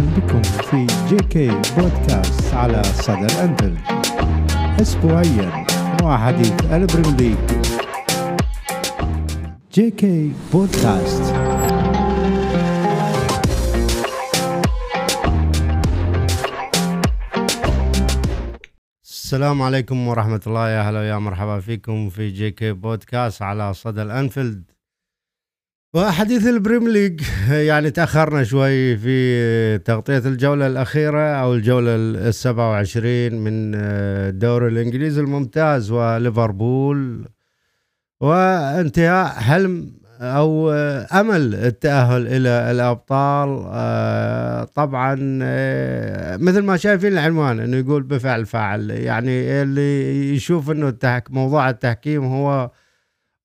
بكم في JK بودكاست على صدى الأنفيلد أسبوعيا وحديث البريميرليج JK بودكاست السلام عليكم ورحمة الله. يا هلا ويا مرحبا فيكم في JK بودكاست على صدى الأنفيلد وحديث البريميرليج يعني تأخرنا شوي في تغطية الجولة الأخيرة أو الجولة السبعة وعشرين من الدوري الإنجليزي الممتاز وليفربول. وانتهاء حلم أو أمل التأهل إلى الأبطال. آه، طبعا آه، مثل ما شايفين العنوان إنه يقول بفعل فاعل يعني اللي يشوف إنه موضوع التحكيم هو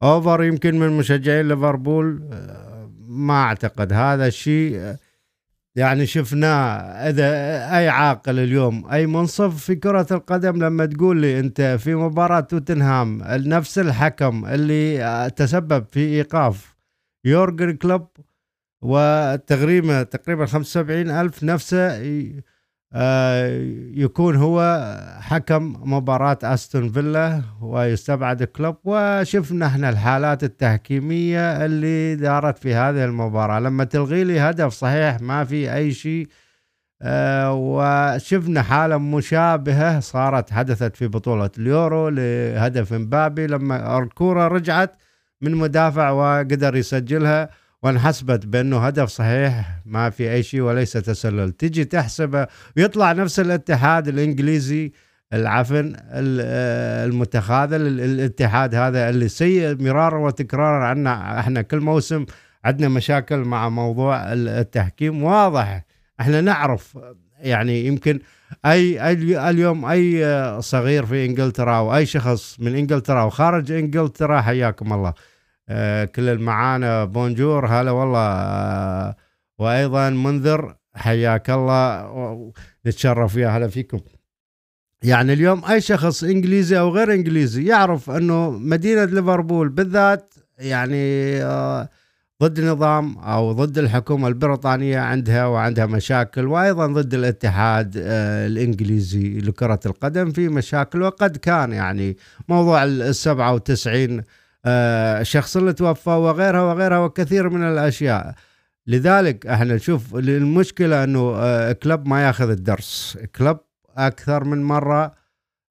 أوفر يمكن من مشجعين ليفربول آه، ما أعتقد. هذا الشيء يعني شفناه إذا أي عاقل اليوم أي منصف في كرة القدم لما تقول لي أنت في مباراة توتنهام نفس الحكم اللي تسبب في إيقاف يورجن كلوب وتغريمه تقريبا 75 ألف نفسه آه، يكون هو حكم مباراة أستون فيلا ويستبعد كلوب. وشفنا إحنا الحالات التحكيمية اللي دارت في هذه المباراة. لما تلغي لي هدف صحيح ما في أي شيء. آه، وشفنا حالة مشابهة صارت حدثت في بطولة اليورو لهدف مبابي. لما الكورة رجعت من مدافع وقدر يسجلها وانحسبت بأنه هدف صحيح ما في أي شيء وليس تسلل. تجي تحسبه ويطلع نفس الاتحاد الإنجليزي العفن المتخاذل الاتحاد هذا اللي سيء مرارا وتكرارا عنا إحنا كل موسم عندنا مشاكل مع موضوع التحكيم. واضح إحنا نعرف يعني يمكن أي, اليوم أي صغير في إنجلترا أو أي شخص من إنجلترا وخارج إنجلترا حياكم الله. آه، كل المعانا بونجور. هلا والله آه، وأيضا منذر حياك الله. نتشرف يا هلا فيكم. يعني اليوم أي شخص إنجليزي أو غير إنجليزي يعرف أنه مدينة ليفربول بالذات يعني آه، ضد نظام أو ضد الحكومة البريطانية عندها وعندها مشاكل وأيضا ضد الاتحاد الإنجليزي لكرة القدم. في مشاكل وقد كان يعني موضوع ال 97 الشخص اللي توفى وغيرها وغيرها وكثير من الأشياء. لذلك إحنا نشوف المشكلة إنه آه، كلب ما ياخذ الدرس. كلب أكثر من مرة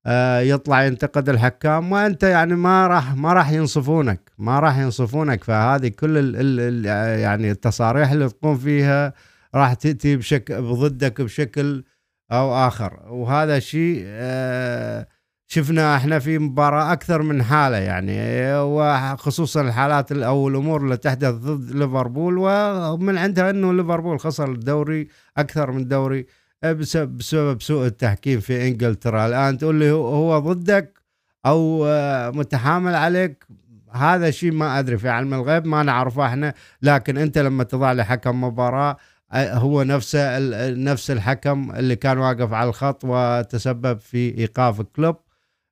آه، يطلع ينتقد الحكام وأنت يعني ما راح ما راح ينصفونك ما راح ينصفونك. فهذه كل ال ال يعني التصاريح اللي تقوم فيها راح تأتي بشكل ضدك بشكل أو آخر. وهذا شيء آه شفنا إحنا في مباراة أكثر من حالة يعني وخصوصا الحالات أو الأمور اللي تحدث ضد ليفربول ومن عندها أنه ليفربول خسر الدوري أكثر من دوري بسبب, بسبب سوء التحكيم في إنجلترا. الآن تقول لي هو ضدك أو متحامل عليك؟ هذا شيء ما أدري في علم الغيب ما نعرفه إحنا. لكن أنت لما تضع لي حكم مباراة هو نفسه نفس الحكم اللي كان واقف على الخط وتسبب في إيقاف كلوب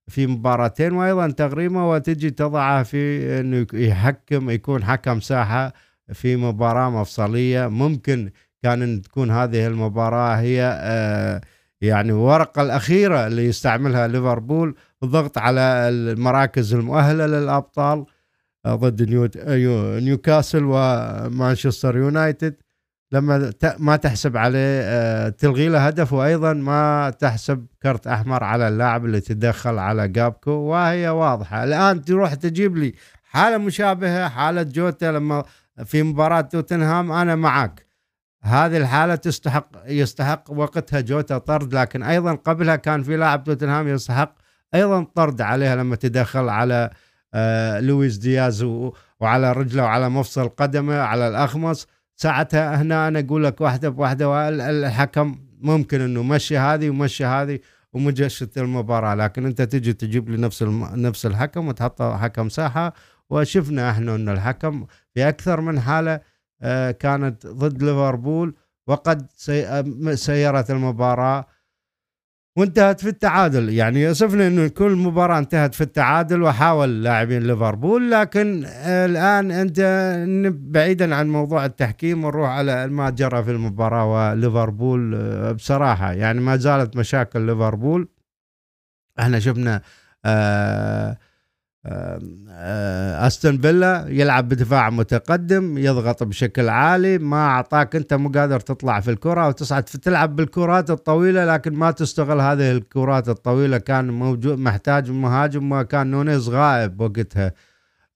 في مباراتين وأيضا تغريمة وتجي تضعه في إنه يحكم يكون حكم ساحة في مباراة مفصلية. ممكن كان إن تكون هذه المباراة هي آه، يعني الورقه الأخيرة اللي يستعملها ليفربول بالضغط على المراكز المؤهلة للأبطال آه، ضد نيوكاسل ومانشستر يونايتد. لما ما تحسب عليه آه، تلغي له هدف وأيضا ما تحسب كرت أحمر على اللاعب اللي تدخل على جابكو وهي واضحة. الآن تروح تجيب لي حالة مشابهة حالة جوتا لما في مباراة توتنهام أنا معك. هذه الحالة تستحق يستحق وقتها جوتا طرد لكن أيضا قبلها كان في لاعب توتنهام يستحق أيضا طرد عليها لما تدخل على آه، لويس دياز وعلى رجله وعلى مفصل قدمه على الأخمص. ساعتها هنا أنا أقول لك واحدة بواحدة الحكم ممكن إنه مشي هذه ومشي هذه ومجشت المباراة لكن أنت تجي تجيب لي نفس نفس الحكم وتحطه حكم ساحة. وشفنا إحنا ان الحكم في أكثر من حالة آه، كانت ضد ليفربول وقد سيرت المباراة. وانتهت في التعادل. يعني يؤسفني إنه كل مباراة انتهت في التعادل وحاول لاعبين ليفربول لكن الآن أنت بعيدا عن موضوع التحكيم ونروح على ما جرى في المباراة وليفربول بصراحة. يعني ما زالت مشاكل ليفربول. إحنا شفنا آه أستون فيلا يلعب بدفاع متقدم يضغط بشكل عالي ما أعطاك أنت مو قادر تطلع في الكرة وتصعد تلعب بالكرات الطويلة لكن ما تستغل هذه الكرات الطويلة. كان موجود محتاج مهاجم وكان نونيز غائب وقتها.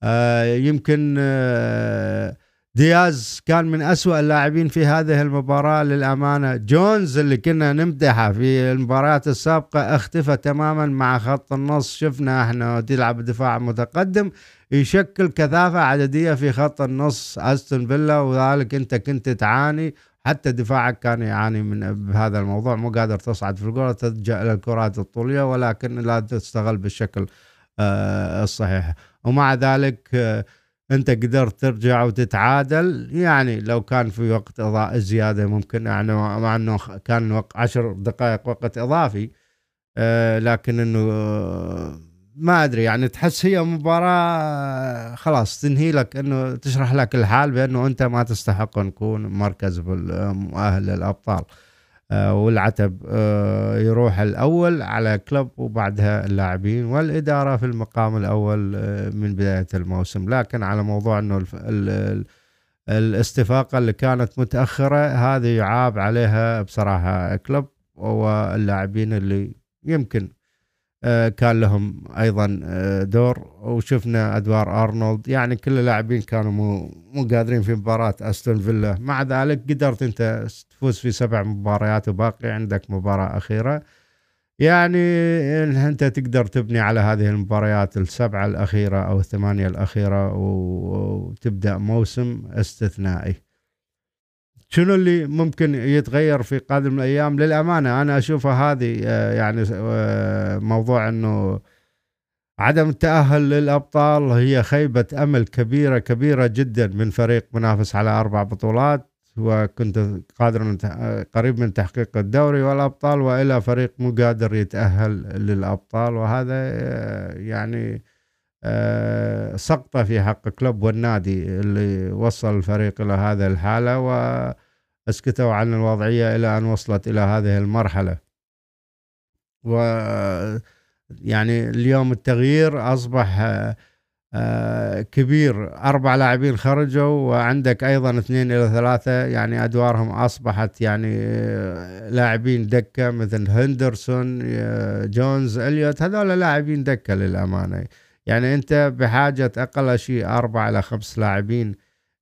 آه يمكن آه دياز كان من أسوأ اللاعبين في هذه المباراة للأمانة. جونز اللي كنا نمدحه في المباريات السابقة اختفى تماما مع خط النص. شفنا إحنا تلعب دفاع متقدم يشكل كثافة عددية في خط النص. أستون فيلا وذلك أنت كنت تعاني. حتى دفاعك كان يعاني من بهذا الموضوع. مو قادر تصعد في الكرة تلجأ إلى الكرات الطولية ولكن لا تستغل بالشكل آه الصحيح. ومع ذلك آه انت قدرت ترجع وتتعادل. يعني لو كان في وقت زيادة ممكن يعني مع إنه كان عشر دقائق وقت إضافي آه لكن إنه آه ما أدري. يعني تحس هي مباراة خلاص تنهي لك إنه تشرح لك الحال بأنه أنت ما تستحق أن تكون مركز مؤهل للأبطال. آه، والعتب آه، يروح الأول على كلوب وبعدها اللاعبين والإدارة في المقام الأول آه، من بداية الموسم. لكن على موضوع أنه الاستفاقة اللي كانت متأخرة هذه يعاب عليها بصراحة كلوب واللاعبين اللي يمكن آه، كان لهم أيضا آه، دور وشفنا أدوار أرنولد. يعني كل اللاعبين كانوا مو مو قادرين في مباراة أستون فيلا. مع ذلك قدرت أنت تفوز في سبع مباريات وباقي عندك مباراة أخيرة. يعني أنت تقدر تبني على هذه المباريات السبعة الأخيرة أو الثمانية الأخيرة وتبدأ موسم استثنائي. شنو اللي ممكن يتغير في قادم الأيام؟ للأمانة أنا اشوفها هذه آه، يعني آه، موضوع إنه عدم التأهل للأبطال هي خيبة أمل كبيرة كبيرة جدا من فريق منافس على أربع بطولات. وكنت قادر قريب من تحقيق الدوري والأبطال وإلى فريق مو قادر يتأهل للأبطال. وهذا آه، يعني سقطة في حق كلوب والنادي اللي وصل الفريق إلى هذا الحالة وأسكتوا عن الوضعية إلى أن وصلت إلى هذه المرحلة. و يعني اليوم التغيير أصبح آه، كبير. أربع لاعبين خرجوا وعندك أيضا اثنين إلى ثلاثة. يعني أدوارهم أصبحت يعني آه، لاعبين دكة مثل هندرسون آه، جونز إليوت. هذول لاعبين دكة للأمانة. يعني أنت بحاجة أقل شيء أربع إلى خمس لاعبين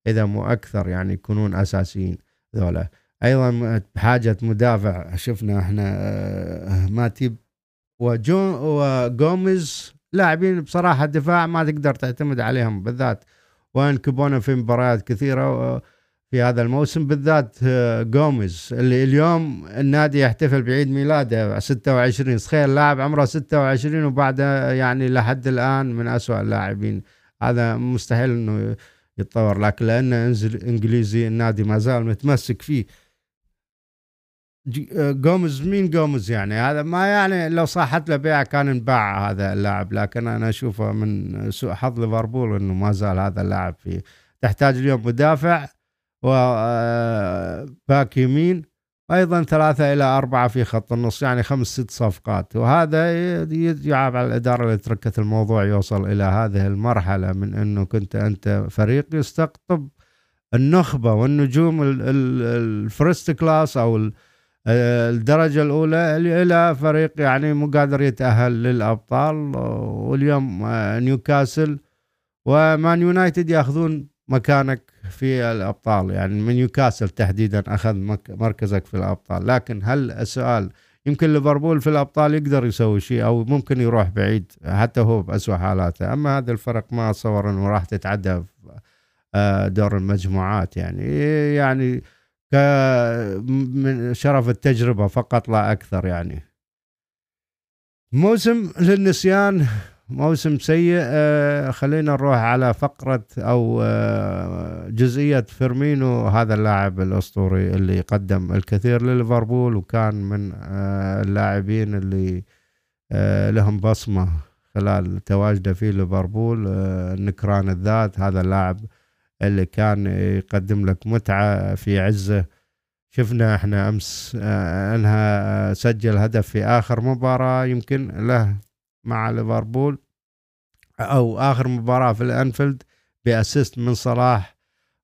إذا مو أكثر يعني يكونون أساسيين ذولا. أيضا بحاجة مدافع شفنا إحنا آه، ماتيب وجون وجوميز لاعبين بصراحة الدفاع ما تقدر تعتمد عليهم بالذات. وإن كبونا في مباريات كثيرة في هذا الموسم بالذات آه، جوميز اللي اليوم النادي يحتفل بعيد ميلاده 26 تخيل لاعب عمره 26 وبعد يعني لحد الآن من أسوأ اللاعبين. هذا مستحيل إنه يتطور لكن لأنه إنجليزي النادي ما زال متمسك فيه. آه، جوميز مين جوميز يعني؟ هذا ما يعني لو صاحت له بيع كان انباع هذا اللاعب لكن أنا أشوفه من سوء حظ ليفربول إنه ما زال هذا اللاعب فيه تحتاج اليوم مدافع. وباك يمين أيضا ثلاثة إلى أربعة في خط النص يعني خمس ست صفقات. وهذا يعاب على الإدارة اللي تركت الموضوع يوصل إلى هذه المرحلة من إنه كنت أنت فريق يستقطب النخبة والنجوم ال first class أو الدرجة الأولى إلى فريق يعني مو قادر يتأهل للأبطال. واليوم نيوكاسل ومان يونايتد ياخذون مكانك في الأبطال. يعني من نيوكاسل تحديدا أخذ مركزك في الأبطال. لكن هل السؤال يمكن ليفربول في الأبطال يقدر يسوي شيء أو ممكن يروح بعيد حتى هو باسوء حالاته. أما هذا الفرق ما اتصور إنه راح تتعدى آه، دور المجموعات. يعني يعني من شرف التجربة فقط لا أكثر يعني. موسم للنسيان موسم سيء آه، خلينا نروح على فقرة أو آه، جزئية فيرمينو هذا اللاعب الأسطوري اللي قدم الكثير لليفربول وكان من آه، اللاعبين اللي لهم بصمة خلال تواجده في ليفربول نكران الذات هذا اللاعب اللي كان يقدم لك متعة في عزه. شفنا إحنا أمس أنها سجل هدف في آخر مباراة يمكن له مع ليفربول أو آخر مباراة في الأنفيلد ب assist من صلاح.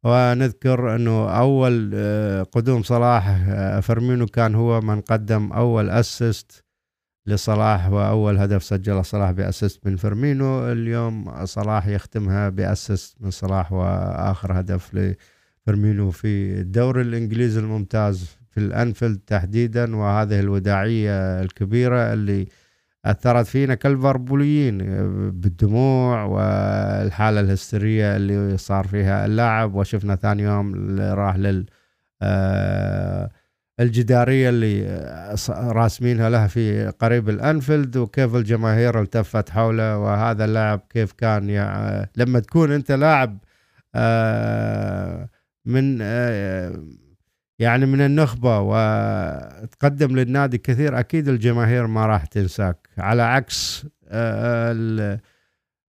ونذكر إنه أول آه، قدوم صلاح آه، فرمينو كان هو من قدم أول assist لصلاح وأول هدف سجله صلاح بأسيست من فرمينو اليوم صلاح يختمها بأسيست من صلاح وآخر هدف لفرمينو في الدوري الإنجليزي الممتاز في الأنفيلد تحديدا. وهذه الوداعية الكبيرة اللي أثرت فينا كليفربوليين بالدموع والحالة الهستيرية اللي صار فيها اللاعب. وشفنا ثاني يوم اللي راح لل آه، الجدارية اللي راسمينها له في قريب الأنفيلد وكيف الجماهير التفت حوله. وهذا اللاعب كيف كان يعني لما تكون أنت لاعب آه، من آه، يعني من النخبة وتقدم للنادي كثير أكيد الجماهير ما راح تنساك. على عكس آه،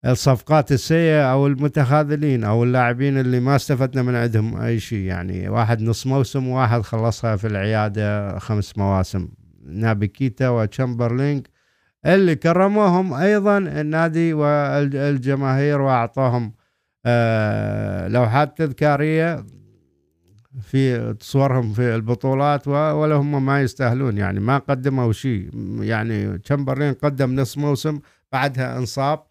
الصفقات السيئة أو المتخاذلين أو اللاعبين اللي ما استفدنا من عندهم أي شيء. يعني واحد نص موسم وواحد خلصها في العيادة خمس مواسم. نابي كيتا وتشامبرلين اللي كرموهم أيضا النادي والجماهير وأعطوهم آه، لوحات تذكارية. في صورهم في البطولات ولا هم ما يستاهلون. يعني ما قدموا شيء. يعني تشامبرلين قدم نص موسم بعدها انصاب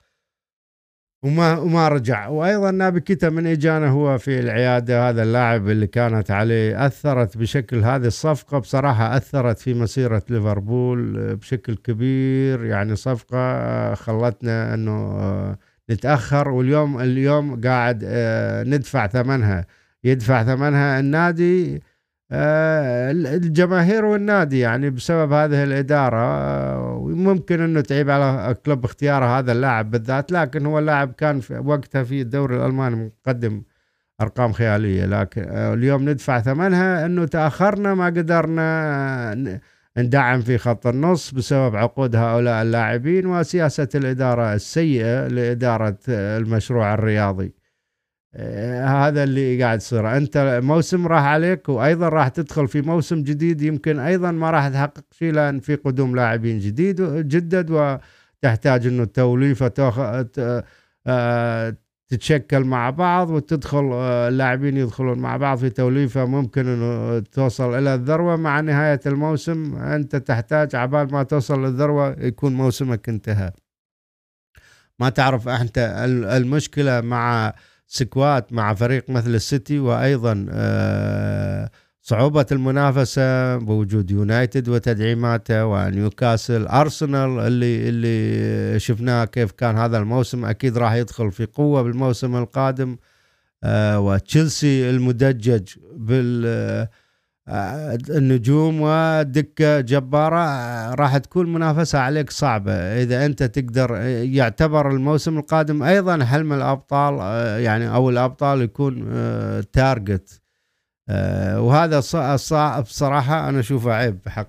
وما وما رجع. وأيضا نابي كيتا من اجانا هو في العيادة هذا اللاعب اللي كانت عليه أثرت بشكل هذه الصفقة بصراحة أثرت في مسيرة ليفربول بشكل كبير. يعني صفقة خلتنا إنه نتأخر. واليوم اليوم قاعد آه، ندفع ثمنها. يدفع ثمنها النادي آه، الجماهير والنادي يعني بسبب هذه الإدارة وممكن أنه تعيب على كلوب اختيار هذا اللاعب بالذات لكن هو اللاعب كان في وقتها في الدوري الألماني مقدم أرقام خيالية لكن آه، اليوم ندفع ثمنها أنه تأخرنا ما قدرنا ندعم في خط النص بسبب عقود هؤلاء اللاعبين وسياسة الإدارة السيئة لإدارة المشروع الرياضي. آه، هذا اللي قاعد يصير. أنت موسم راح عليك وأيضا راح تدخل في موسم جديد يمكن أيضا ما راح تحقق شيء لأن في قدوم لاعبين جديد جدد وتحتاج إنه التوليفة آه، تتشكل مع بعض وتدخل آه، اللاعبين يدخلون مع بعض في توليفة ممكن إنه توصل إلى الذروة. مع نهاية الموسم أنت تحتاج عبال ما توصل للذروة يكون موسمك انتهى. ما تعرف أنت المشكلة مع squad مع فريق مثل السيتي وأيضا آه، صعوبة المنافسة بوجود يونايتد وتدعيماته ونيوكاسل أرسنال اللي اللي شفناه كيف كان هذا الموسم أكيد راح يدخل في قوة بالموسم القادم آه، وتشيلسي المدجج بالنجوم ودكة جبارة راح تكون منافسة عليك صعبة. إذا أنت تقدر يعتبر الموسم القادم أيضا حلم الأبطال يعني أو الأبطال يكون تارجت. وهذا بصراحة أنا أشوفه عيب بحق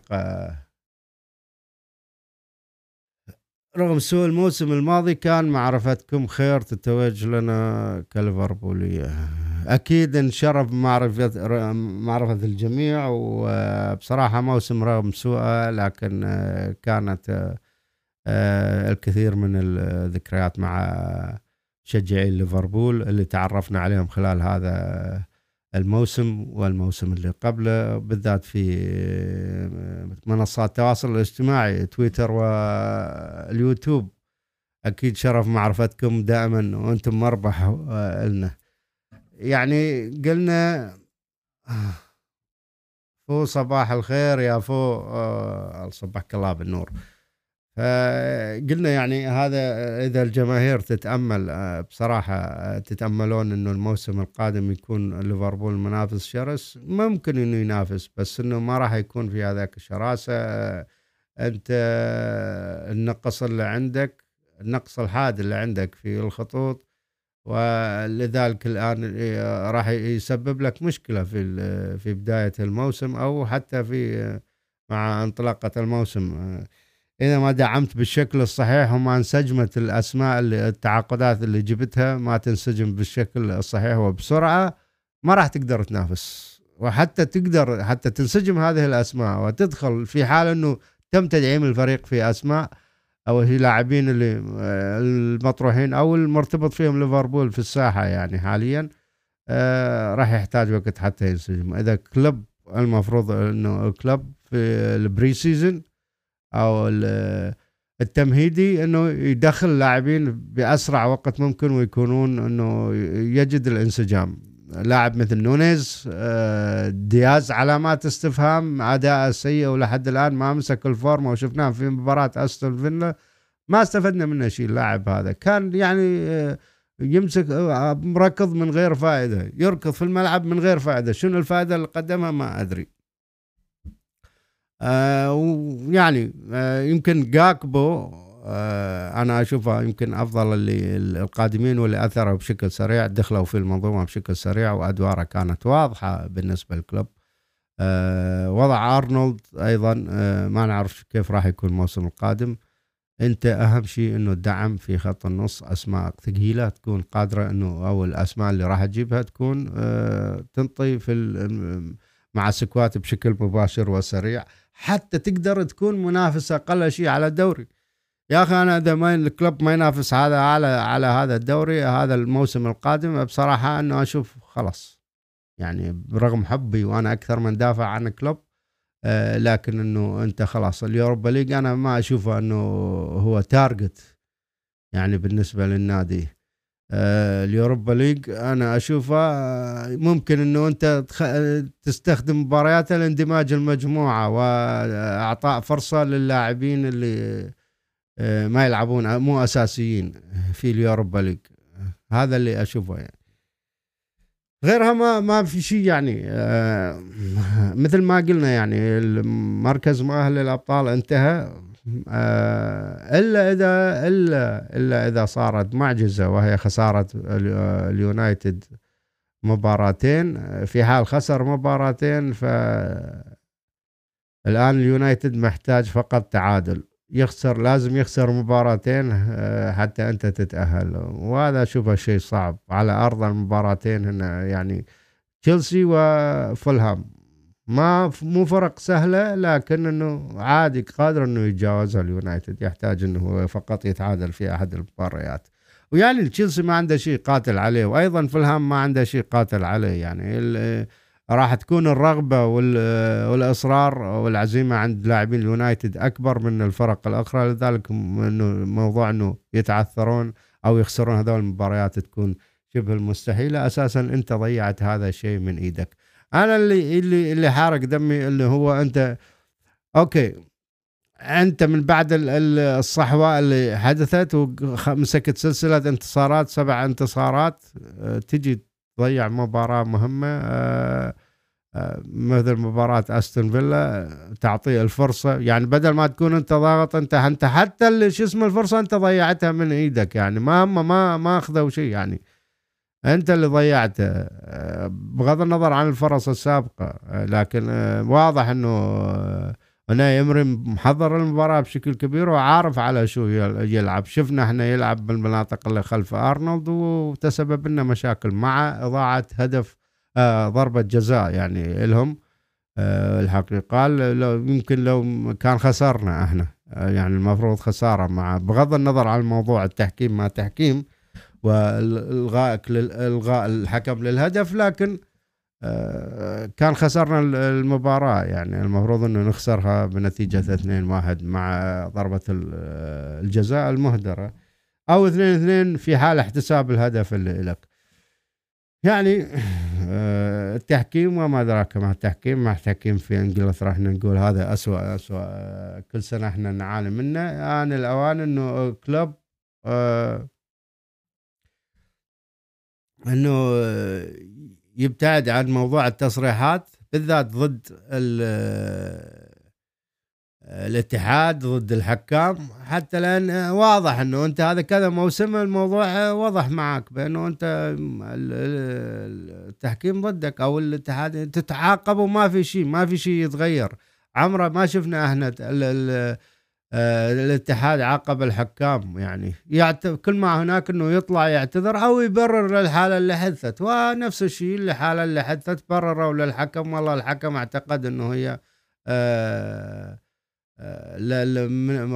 رغم سوء الموسم الماضي كان معرفتكم خير تتوج لنا كليفربولية. أكيد انشرف معرفة معرفة الجميع وبصراحة موسم رغم سوءه لكن كانت آه، الكثير من الذكريات مع مشجعي ليفربول اللي تعرفنا عليهم خلال هذا الموسم والموسم اللي قبله بالذات في منصات التواصل الاجتماعي تويتر واليوتيوب. أكيد شرف معرفتكم دائما وأنتم مربح لنا يعني قلنا فو صباح الخير يا فو آه صبحك الله بالنور فقلنا يعني هذا إذا الجماهير تتأمل آه، بصراحة تتأملون إنه الموسم القادم يكون ليفربول منافس شرس ممكن إنه ينافس بس إنه ما راح يكون في هذاك الشراسة. أنت النقص اللي عندك النقص الحاد اللي عندك في الخطوط ولذلك الآن آه، راح يسبب لك مشكلة في في بداية الموسم أو حتى في آه، مع انطلاقة الموسم. إذا ما دعمت بالشكل الصحيح وما انسجمت الأسماء اللي التعاقدات اللي جبتها ما تنسجم بالشكل الصحيح وبسرعة ما راح تقدر تنافس. وحتى تقدر حتى تنسجم هذه الأسماء وتدخل في حال إنه تم تدعيم الفريق في أسماء أو هي لاعبين اللي المطروحين أو المرتبط فيهم ليفربول في الساحة يعني حاليا آه راح يحتاج وقت حتى ينسجم. إذا كلوب المفروض إنه كلوب في ال pre-season أو التمهيدي إنه يدخل لاعبين بأسرع وقت ممكن ويكونون إنه يجد الانسجام. لاعب مثل نونيز آه، دياز علامات استفهام أداء سيء ولحد الآن ما مسك الفورمة وشفناه في مباراة أستون فيلا. ما استفدنا منه شيء اللاعب هذا. كان يعني آه، يمسك آه، مركض من غير فائدة يركض في الملعب من غير فائدة. شنو الفائدة اللي قدمها؟ ما أدري. ويعني يمكن جاكبو آه، أنا أشوفها يمكن أفضل اللي القادمين واللي أثروا بشكل سريع دخلوا في المنظومة بشكل سريع وادواره كانت واضحة بالنسبة للكلوب. آه، وضع أرنولد أيضا آه، ما نعرف كيف راح يكون الموسم القادم. أنت أهم شيء إنه الدعم في خط النص أسماء ثقيلة تكون قادرة إنه أو الأسماء اللي راح تجيبها تكون تنطي في مع squad بشكل مباشر وسريع حتى تقدر تكون منافسه أقل شيء على الدوري. يا أخي أنا إذا ما الكلوب ما ينافس هذا على على هذا الدوري هذا الموسم القادم بصراحة إنه أشوف خلاص. يعني برغم حبي وأنا أكثر من دافع عن كلوب آه لكن إنه أنت خلاص اليوروبا ليج أنا ما أشوفه إنه هو target يعني بالنسبة للنادي. آه اليوروبا ليج أنا أشوفه آه، ممكن إنه أنت تستخدم مباريات لاندماج المجموعة وإعطاء فرصة للاعبين اللي آه، ما يلعبون مو أساسيين في اليوروبا ليج. هذا اللي أشوفه يعني. غيرها ما ما في شيء يعني آه، مثل ما قلنا يعني المركز مؤهل للابطال انتهى آه، إلا إذا إلا إلا إذا صارت معجزة وهي خسارة اليونايتد مباراتين. في حال خسر مباراتين ف الان اليونايتد محتاج فقط تعادل. يخسر لازم يخسر مباراتين آه، حتى أنت تتأهل. وهذا اشوفه شيء صعب. على أرض المباراتين هنا يعني تشيلسي وفولهام. ما مو فرق سهلة لكن إنه عادي قادر إنه يتجاوزها اليونايتد. يحتاج إنه فقط يتعادل في أحد المباريات. ويعني تشيلسي ما عنده شيء قاتل عليه وأيضا فولهام ما عنده شيء قاتل عليه. يعني راح تكون الرغبة والإصرار والعزيمة عند لاعبين اليونايتد أكبر من الفرق الأخرى. لذلك إنه موضوع إنه يتعثرون أو يخسرون هذول المباريات تكون شبه المستحيلة. أساسا أنت ضيعت هذا الشيء من إيدك. أنا اللي اللي اللي حارق دمي اللي هو أنت. أوكي. أنت من بعد الصحوة اللي حدثت ومسكت سلسلة انتصارات سبع انتصارات آه، تجي ضيع مباراة مهمة آه، آه، مثل مباراة أستون فيلا تعطيه الفرصة. يعني بدل ما تكون أنت ضاغط أنت أنت حتى شو اسمه الفرصة أنت ضيعتها من إيدك. يعني ما هم ما ما أخذوا شيء. يعني أنت اللي ضيعته آه، بغض النظر عن الفرص السابقة لكن واضح إنه أنا يمري محضر المباراة بشكل كبير وعارف على شو يلعب. شفنا إحنا يلعب بالمناطق اللي خلف أرنولد وتسبب لنا مشاكل مع إضاعة هدف آه ضربة جزاء يعني لهم آه الحقيقة لو يمكن لو كان خسرنا إحنا. آه يعني المفروض خسارة مع بغض النظر عن موضوع التحكيم ما تحكيم والغاء الغاء الحكم للهدف لكن كان خسرنا المباراة يعني المفروض إنه نخسرها بنتيجة 2-1 مع ضربة الجزاء المهدرة أو 2-2 في حال احتساب الهدف اللي لك يعني آه، التحكيم وما أدراك ما التحكيم مع التحكيم في إنجلترا. إحنا نقول هذا اسوء اسوء كل سنة إحنا نعاني منه. ان الأوان إنه كلوب آه، إنه يبتعد عن موضوع التصريحات بالذات ضد الاتحاد ضد الحكام حتى لأن واضح إنه أنت هذا كذا موسم الموضوع واضح معك بأنه أنت التحكيم ضدك أو الاتحاد تتعاقب وما في شيء ما في شيء يتغير. عمره ما شفنا إحنا آه، الاتحاد عاقب الحكام يعني كل ما هناك إنه يطلع يعتذر أو يبرر للحالة اللي حدثت ونفس الشيء الحاله اللي حدثت برروا للحكم والله الحكم اعتقد إنه هي آه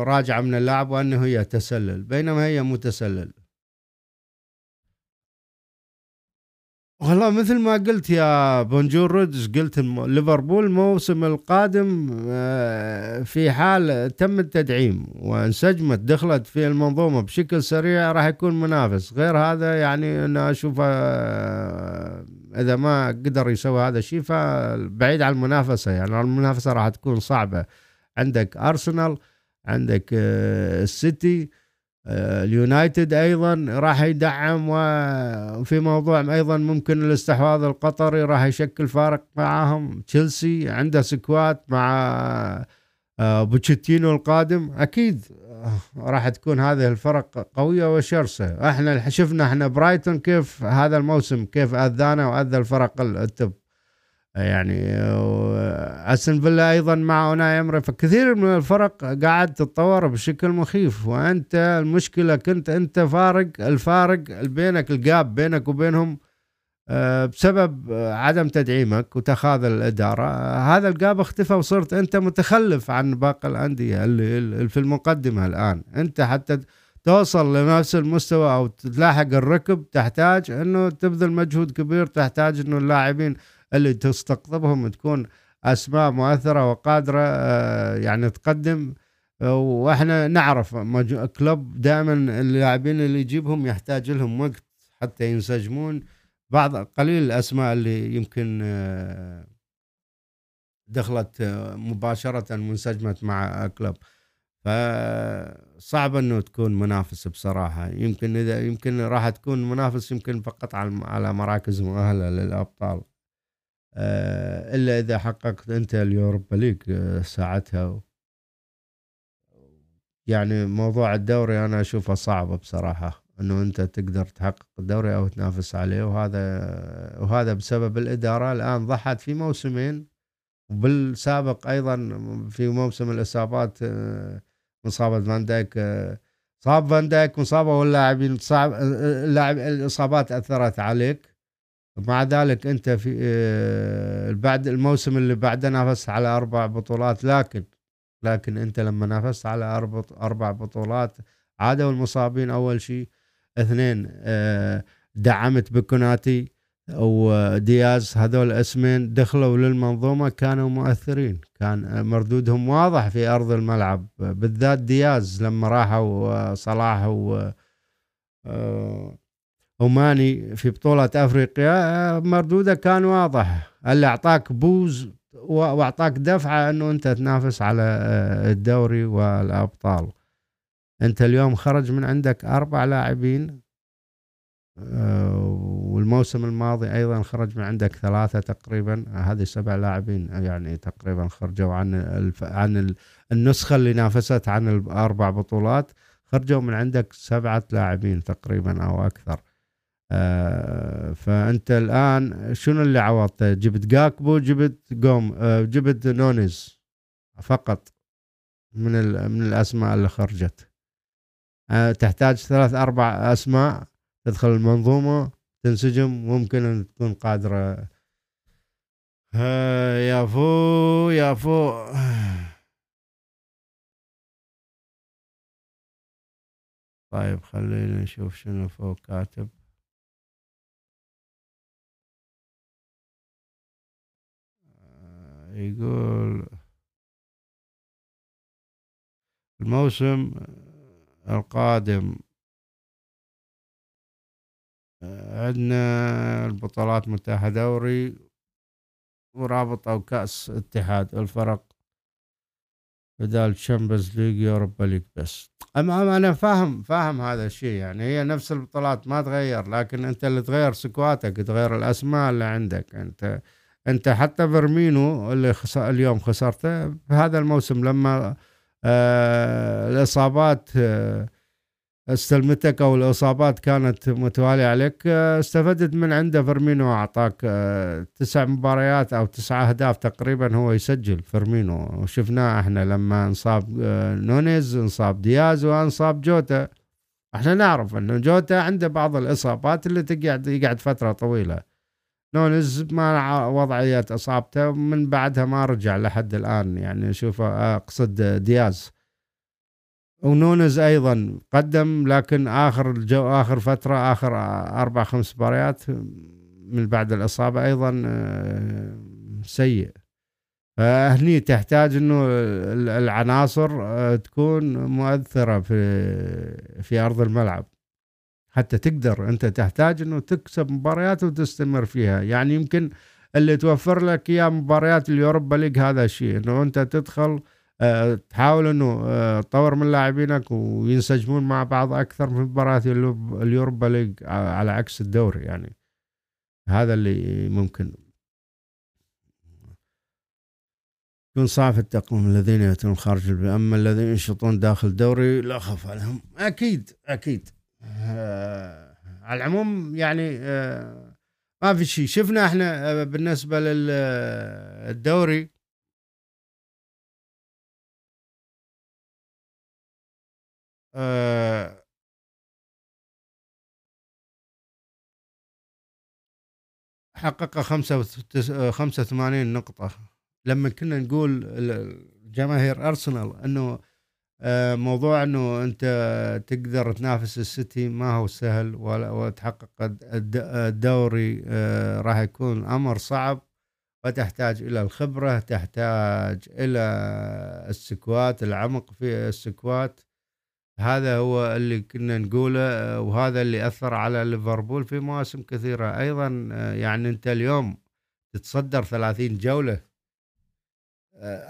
راجعه من اللاعب وأنه هي تسلل بينما هي متسلل والله مثل ما قلت يا بونجور رودز قلت ليفربول الموسم القادم آه، في حال تم التدعيم وانسجمت دخلت في المنظومة بشكل سريع راح يكون منافس. غير هذا يعني أنا اشوفه آه، إذا ما قدر يسوي هذا الشيء فبعيد عن المنافسة. يعني المنافسة راح تكون صعبة. عندك أرسنال عندك آه، السيتي اليونايتد أيضا راح يدعم وفي موضوع أيضا ممكن الاستحواذ القطري راح يشكل فارق معهم تشيلسي عنده squad مع آه، بوتشيتينو القادم. أكيد راح تكون هذه الفرق قوية وشرسة. إحنا شفنا إحنا برايتون كيف هذا الموسم كيف أذانا وأذى الفرق ال top. يعني استون فيلا أيضا مع أوناي أمري. فكثير من الفرق قاعد تتطور بشكل مخيف. وأنت المشكلة كنت أنت فارق الفارق بينك الجاب بينك وبينهم آه، بسبب عدم تدعيمك وتخاذل الإدارة. هذا الجاب اختفى وصرت أنت متخلف عن باقي الأندية اللي في المقدمة الآن. أنت حتى توصل لنفس المستوى أو تلاحق الركب تحتاج إنه تبذل مجهود كبير تحتاج إنه اللاعبين اللي تستقطبهم تكون أسماء مؤثرة وقادرة آه، يعني تقدم. وإحنا نعرف كلوب دائما اللاعبين اللي يجيبهم يحتاج لهم وقت حتى ينسجمون. بعض قليل الأسماء اللي يمكن آه، دخلت آه، مباشرة منسجمت مع كلوب. فصعب إنه تكون منافس بصراحة. يمكن إذا يمكن راح تكون منافس يمكن فقط على مراكز مؤهلة للأبطال. آه، إلا إذا حققت أنت اليوروبا ليج آه، ساعتها. يعني موضوع الدوري أنا أشوفه صعب بصراحة إنه أنت تقدر تحقق الدوري أو تنافس عليه وهذا وهذا بسبب الإدارة الآن ضحت في موسمين وبالسابق أيضا في موسم الإصابات آه، مصابة فان دايك صاب فان دايك مصابة واللاعبين صعب اللاعب الإصابات أثرت عليك. مع ذلك أنت في آه، بعد الموسم اللي بعده نافست على أربع بطولات لكن لكن أنت لما نافست على أربع بطولات عادوا المصابين أول شيء اثنين آه، دعمت بكوناتي ودياز هذول اسمين دخلوا للمنظومة كانوا مؤثرين. كان مردودهم واضح في أرض الملعب. بالذات دياز لما راحوا صلاح و آه، وماني في بطولة أفريقيا مردودة كان واضح. اللي أعطاك بوز وأعطاك دفعة أنه أنت تنافس على آه، الدوري والأبطال. أنت اليوم خرج من عندك أربع لاعبين آه، والموسم الماضي أيضا خرج من عندك ثلاثة تقريبا. هذه سبع لاعبين يعني تقريبا خرجوا عن الف... عن النسخة اللي نافست عن الأربع بطولات. خرجوا من عندك سبعة لاعبين تقريبا أو أكثر. آه، فأنت الآن شنو اللي عوضته؟ جبت جاكبو جبت قوم آه، جبت نونيز فقط من من الأسماء اللي خرجت. آه، تحتاج ثلاث أربع أسماء تدخل المنظومة تنسجم ممكن أن تكون قادرة. يا فو يا فو. طيب خلينا نشوف شنو فوق كاتب. يقول الموسم القادم عندنا البطولات متاحة دوري ورابط أو كأس اتحاد الفرق بدال تشامبيونز ليج يوروبا ليج بس. أما أنا فاهم فاهم هذا الشيء يعني هي نفس البطولات ما تغير لكن أنت اللي تغير سكواتك تغير الأسماء اللي عندك. أنت أنت حتى فيرمينو اللي خسر اليوم خسرته بهذا الموسم لما آه الإصابات آه استلمتك أو الإصابات كانت متوالية عليك آه استفدت من عنده فيرمينو أعطاك آه تسع مباريات أو تسع أهداف تقريبا هو يسجل فيرمينو. وشفناه إحنا لما انصاب آه نونيز انصاب دياز وانصاب جوتا. إحنا نعرف إنه جوتا عنده بعض الإصابات اللي تقعد يقعد فترة طويلة. نونز ما وضعية إصابته من بعدها ما رجع لحد الآن. يعني شوف أقصد دياز. ونونز أيضا قدم لكن آخر الجو آخر فترة آخر أربع خمس مباريات من بعد الإصابة أيضا آه، سيء. فهني تحتاج إنه العناصر آه، تكون مؤثرة في في أرض الملعب. حتى تقدر أنت تحتاج إنه تكسب مباريات وتستمر فيها. يعني يمكن اللي توفر لك إياه مباريات اليوروبا ليج هذا الشيء إنه أنت تدخل أه تحاول إنه أه تطور من لاعبينك وينسجمون مع بعض أكثر في مباريات اليوروبا ليج على عكس الدوري. يعني هذا اللي ممكن يكون صعب التقويم الذين يأتون خارج أما الذين ينشطون داخل الدوري لا خف عليهم. أكيد أكيد. آه على العموم يعني آه ما في شيء. شفنا إحنا آه، بالنسبة للدوري. آه حقق 85 نقطة. لما كنا نقول جماهير أرسنال إنه آه، موضوع إنه أنت تقدر تنافس السيتي ما هو سهل وتحقق الدوري آه، راح يكون أمر صعب وتحتاج إلى الخبرة تحتاج إلى ال squad العمق في ال squad. هذا هو اللي كنا نقوله آه، وهذا اللي أثر على ليفربول في مواسم كثيرة. أيضا يعني أنت اليوم تتصدر 30 جولة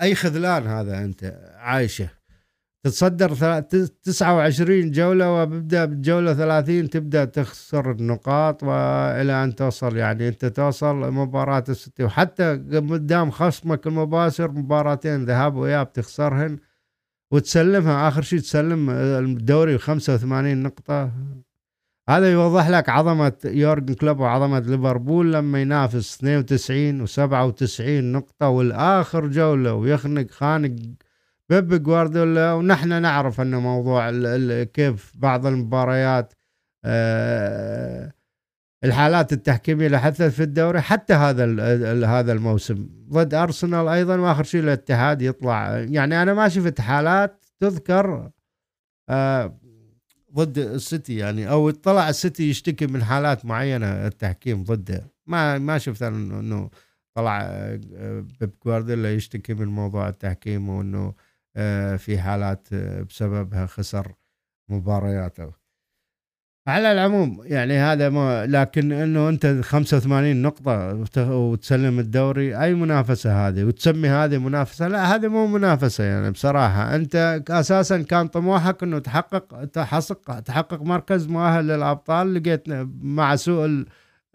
أي خذلان هذا أنت عايشه. تتصدر 29 جولة وببدأ بالجولة 30 تبدأ تخسر النقاط وإلى أن توصل. يعني أنت توصل مباراة الستي وحتى قدام خصمك المباشر مباراتين ذهاب وإياب تخسرهن وتسلمها. آخر شيء تسلم الدوري 85 نقطة. هذا يوضح لك عظمة يورجن كلوب وعظمة ليفربول لما ينافس 92 و97 نقطة. والآخر جولة ويخنق خانق بيب جوارديولا ونحن نعرف أن موضوع كيف بعض المباريات آه، الحالات التحكيمية اللي حدثت في الدوري حتى هذا هذا الموسم. ضد أرسنال أيضا وآخر شيء الاتحاد يطلع. يعني أنا ما شفت حالات تذكر آه، ضد السيتي يعني أو طلع السيتي يشتكي من حالات معينة التحكيم ضده. ما ما شفت إنه طلع آه، بيب جوارديولا يشتكي من موضوع التحكيم وإنه في حالات آه، بسببها خسر مبارياته. على العموم يعني هذا ما لكن إنه أنت 85 نقطة وتسلم الدوري أي منافسة هذه؟ وتسمي هذه منافسة؟ لا هذه مو منافسة يعني بصراحة. أنت أساسا كان طموحك إنه تحقق تحقق تحقق مركز مؤهل للأبطال. لقيت مع سوء ال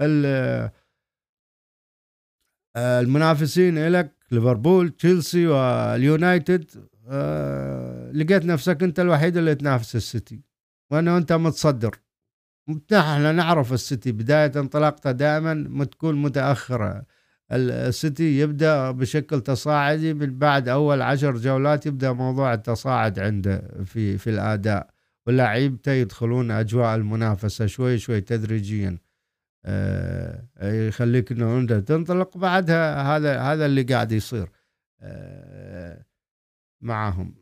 ال آه، المنافسين لك ليفربول تشيلسي واليونايتد. آه، لقيت نفسك أنت الوحيد اللي تنافس السيتي وانه انت متصدر. نحن نعرف السيتي بداية انطلاقته دائما تكون متأخرة. السيتي يبدأ بشكل تصاعدي من بعد أول عشر جولات يبدأ موضوع التصاعد عنده في في الأداء. واللاعيبته يدخلون أجواء المنافسة شوي شوي تدريجيا. آه يخليك إنه انت تنطلق بعدها هذا هذا اللي قاعد يصير. آه معهم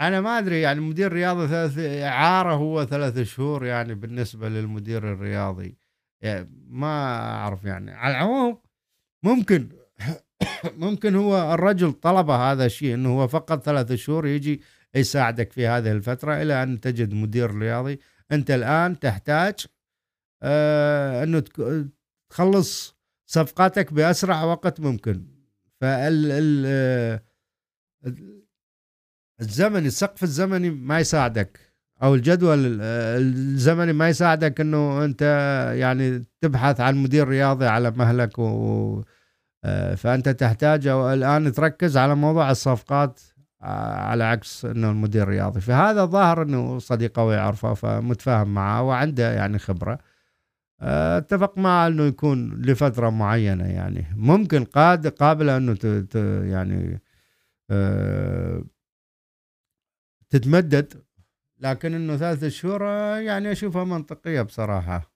أنا ما أدري يعني مدير رياضي ثلاث إعارة هو ثلاث شهور يعني بالنسبة للمدير الرياضي. يعني ما أعرف يعني. على العموم ممكن ممكن هو الرجل طلب هذا الشيء إنه هو فقط ثلاث شهور يجي يساعدك في هذه الفترة إلى أن تجد مدير رياضي. أنت الآن تحتاج آه إنه تخلص صفقاتك بأسرع وقت ممكن. فال ال الزمن السقف الزمني ما يساعدك أو الجدول الزمني ما يساعدك إنه أنت يعني تبحث عن مدير رياضي على مهلك و فأنت تحتاج الآن تركز على موضوع الصفقات على عكس إنه المدير الرياضي فهذا ظاهر إنه صديقه ويعرفه فمتفاهم معه وعنده يعني خبرة. اتفق معه انه يكون لفترة معينة يعني. ممكن قاد قابل انه يعني آه، تتمدد لكن انه ثلاثة شهور يعني اشوفها منطقية بصراحة.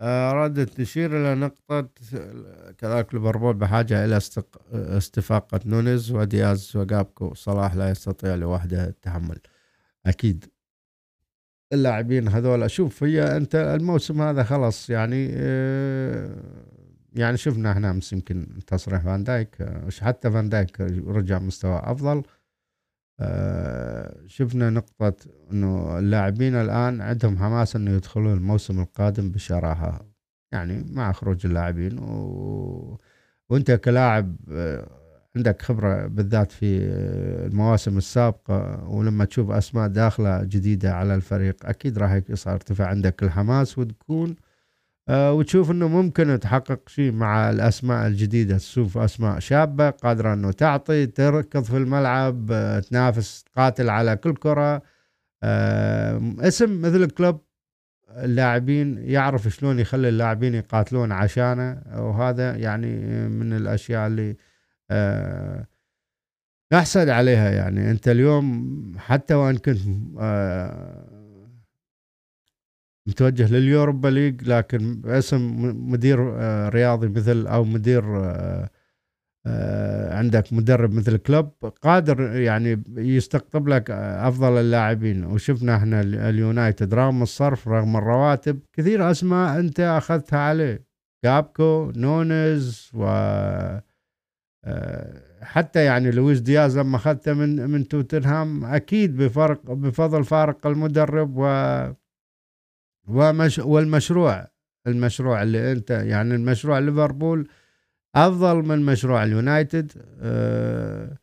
أرادت تشير إلى نقطة كذلك ليفربول بحاجة إلى استفاقة نونز ودياز وجابكو. صلاح لا يستطيع لوحده التحمل. أكيد. اللاعبين هذول. شوف هي أنت الموسم هذا خلص يعني آه، يعني شفنا إحنا أمس يمكن تصريح فان دايك حتى فان دايك رجع مستوى أفضل. آه، شفنا نقطة إنه اللاعبين الآن عندهم حماس إنه يدخلون الموسم القادم بشراهة. يعني مع خروج اللاعبين و... وأنت كلاعب آه، عندك خبرة بالذات في المواسم السابقة ولما تشوف أسماء داخلة جديدة على الفريق أكيد راح يصير ارتفاع عندك الحماس وتكون آه، وتشوف إنه ممكن تحقق شيء مع الأسماء الجديدة. تشوف أسماء شابة قادرة إنه تعطي تركض في الملعب آه، تنافس تقاتل على كل كرة آه، اسم مثل كلوب اللاعبين يعرف شلون يخلي اللاعبين يقاتلون عشانه وهذا يعني من الأشياء اللي نحسد عليها يعني. أنت اليوم حتى وإن كنت متوجه لليوروبا ليج لكن باسم مدير آه، رياضي مثل أو مدير آه، آه، عندك مدرب مثل كلوب قادر يعني يستقطب لك أفضل اللاعبين. وشفنا إحنا اليونايتد رغم الصرف رغم الرواتب كثير أسماء أنت أخذتها عليه. جاكبو نونيز و حتى يعني لويس دياز لما أخذته من من توتنهام أكيد بفرق بفضل فارق المدرب و ومش والمشروع المشروع اللي أنت يعني المشروع ليفربول أفضل من مشروع اليونايتد آه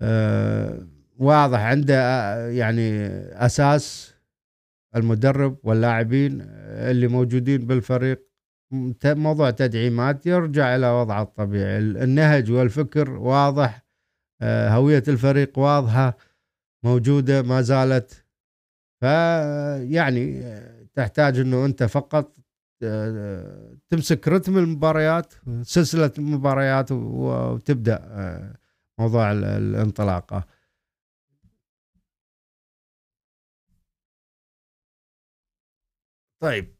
آه واضح عنده آه، يعني أساس المدرب واللاعبين اللي موجودين بالفريق. موضوع تدعيمات يرجع إلى وضعه الطبيعي. النهج والفكر واضح آه، هوية الفريق واضحة موجودة ما زالت. فيعني تحتاج إنه أنت فقط آه، تمسك رتم المباريات سلسلة المباريات وتبدأ آه، موضوع الانطلاقة. طيب.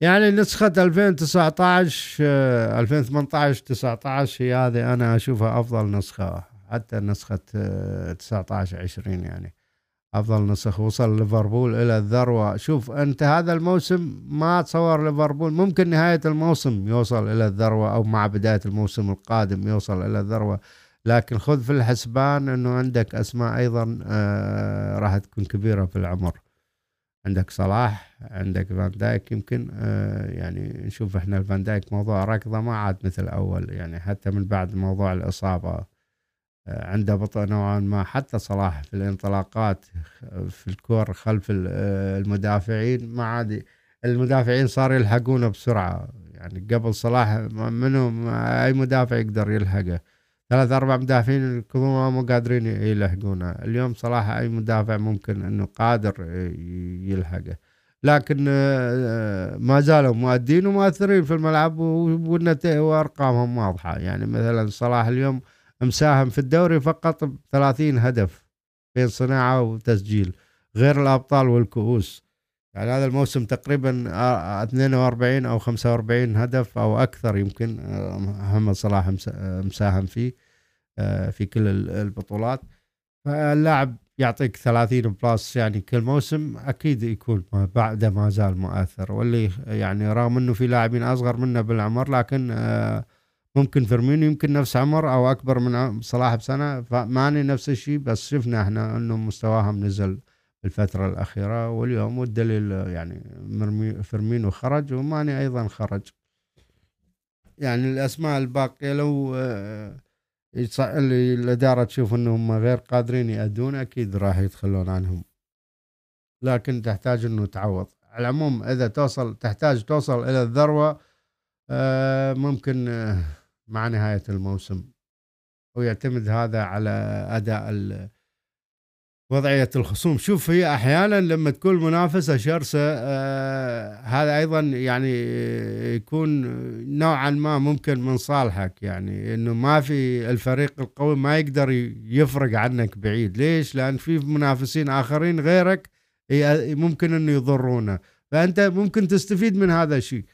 يعني نسخة 2019 2018 19 هي هذه أنا أشوفها أفضل نسخة حتى نسخة 19 آه، 20 يعني أفضل نسخ وصل ليفربول إلى الذروة. شوف أنت هذا الموسم ما تصور ليفربول ممكن نهاية الموسم يوصل إلى الذروة أو مع بداية الموسم القادم يوصل إلى الذروة. لكن خذ في الحسبان إنه عندك أسماء أيضا آه راح تكون كبيرة في العمر. عندك صلاح عندك فان دايك يمكن آه يعني نشوف إحنا الفان دايك موضوع ركضة ما عاد مثل أول يعني حتى من بعد موضوع الإصابة عنده بطء نوعا ما. حتى صلاح في الانطلاقات في الكور خلف المدافعين ما عاد المدافعين صار يلحقونه بسرعة. يعني قبل صلاح منهم أي مدافع يقدر يلحقه. ثلاث أربع مدافعين يكونوا مو قادرين يلحقونه اليوم صلاح أي مدافع ممكن أنه قادر يلحقه. لكن ما زالوا مؤدين ومؤثرين في الملعب والنتائج وأرقامهم واضحة. يعني مثلا صلاح اليوم مساهم في الدوري فقط ب 30 هدف بين صناعة وتسجيل غير الأبطال والكؤوس. يعني هذا الموسم تقريبا 42 أو 45 هدف أو أكثر يمكن آه، محمد صلاح مساهم فيه آه، في كل البطولات. فاللاعب يعطيك 30 بلاس يعني كل موسم أكيد يكون بعد ما زال مؤثر. واللي يعني رغم إنه في لاعبين أصغر منه بالعمر لكن آه ممكن فيرمينو يمكن نفس عمر أو أكبر من صلاح بسنة. فماني نفس الشيء بس شفنا إحنا إنه مستواهم نزل الفترة الأخيرة واليوم والدليل يعني فيرمينو خرج وماني أيضا خرج. يعني الأسماء الباقية لو آه، اللي الإدارة تشوف إنهم غير قادرين يأدون أكيد راح يتخلون عنهم. لكن تحتاج إنه تعوض. على العموم إذا توصل تحتاج توصل إلى الذروة آه، ممكن آه، مع نهاية الموسم. ويعتمد هذا على أداء وضعية الخصوم. شوف هي أحيانا لما تكون منافسة شرسة آه هذا أيضا يعني يكون نوعا ما ممكن من صالحك يعني أنه ما في الفريق القوي ما يقدر يفرق عنك بعيد. ليش؟ لأن في منافسين آخرين غيرك ممكن أنه يضرونه. فأنت ممكن تستفيد من هذا الشيء.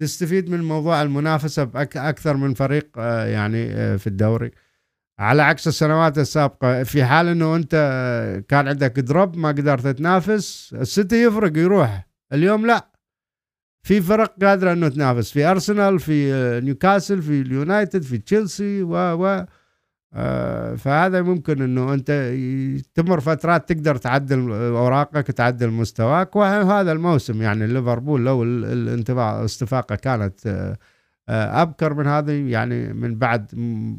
تستفيد من موضوع المنافسة بأك أكثر من فريق آه يعني آه في الدوري. على عكس السنوات السابقة في حال إنه أنت كان عندك drop ما قدرت تنافس السيتي يفرق يروح اليوم لا. في فرق قادرة إنه تنافس في أرسنال في نيوكاسل في اليونايتد في تشيلسي و و. آه، فهذا ممكن إنه أنت تمر فترات تقدر تعدل أوراقك تعدل مستواك وهذا الموسم يعني ليفربول لو ال- الانتباه الاستفاقه كانت آه، أبكر من هذه يعني من بعد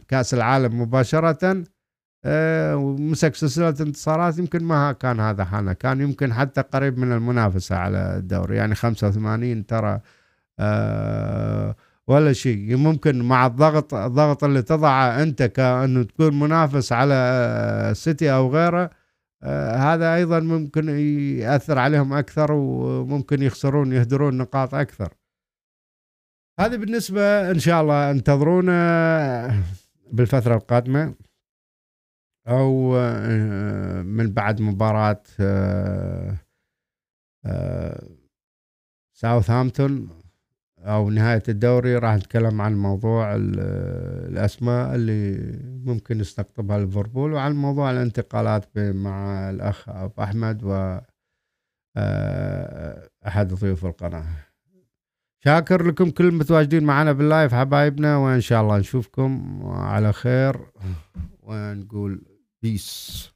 كأس العالم مباشرة آه، ومسك سلسلة انتصارات. يمكن ما كان هذا حالنا كان يمكن حتى قريب من المنافسة على الدوري. يعني 85 ترى آه، ولا شيء. ممكن مع الضغط الضغط اللي تضعه أنت كأنه تكون منافس على سيتي أو غيره هذا أيضا ممكن يأثر عليهم أكثر وممكن يخسرون يهدرون نقاط أكثر. هذه بالنسبة إن شاء الله انتظرونا بالفترة القادمة أو آه، من بعد مباراة آه، آه، ساوثهامبتون أو نهاية الدوري. راح نتكلم عن موضوع ال- الأسماء اللي ممكن يستقطبها ليفربول وعن موضوع الانتقالات مع الأخ أبو أحمد و أحد ضيوف القناة. شاكر لكم كل المتواجدين معنا بال live. حبايبنا وإن شاء الله نشوفكم على خير. ونقول peace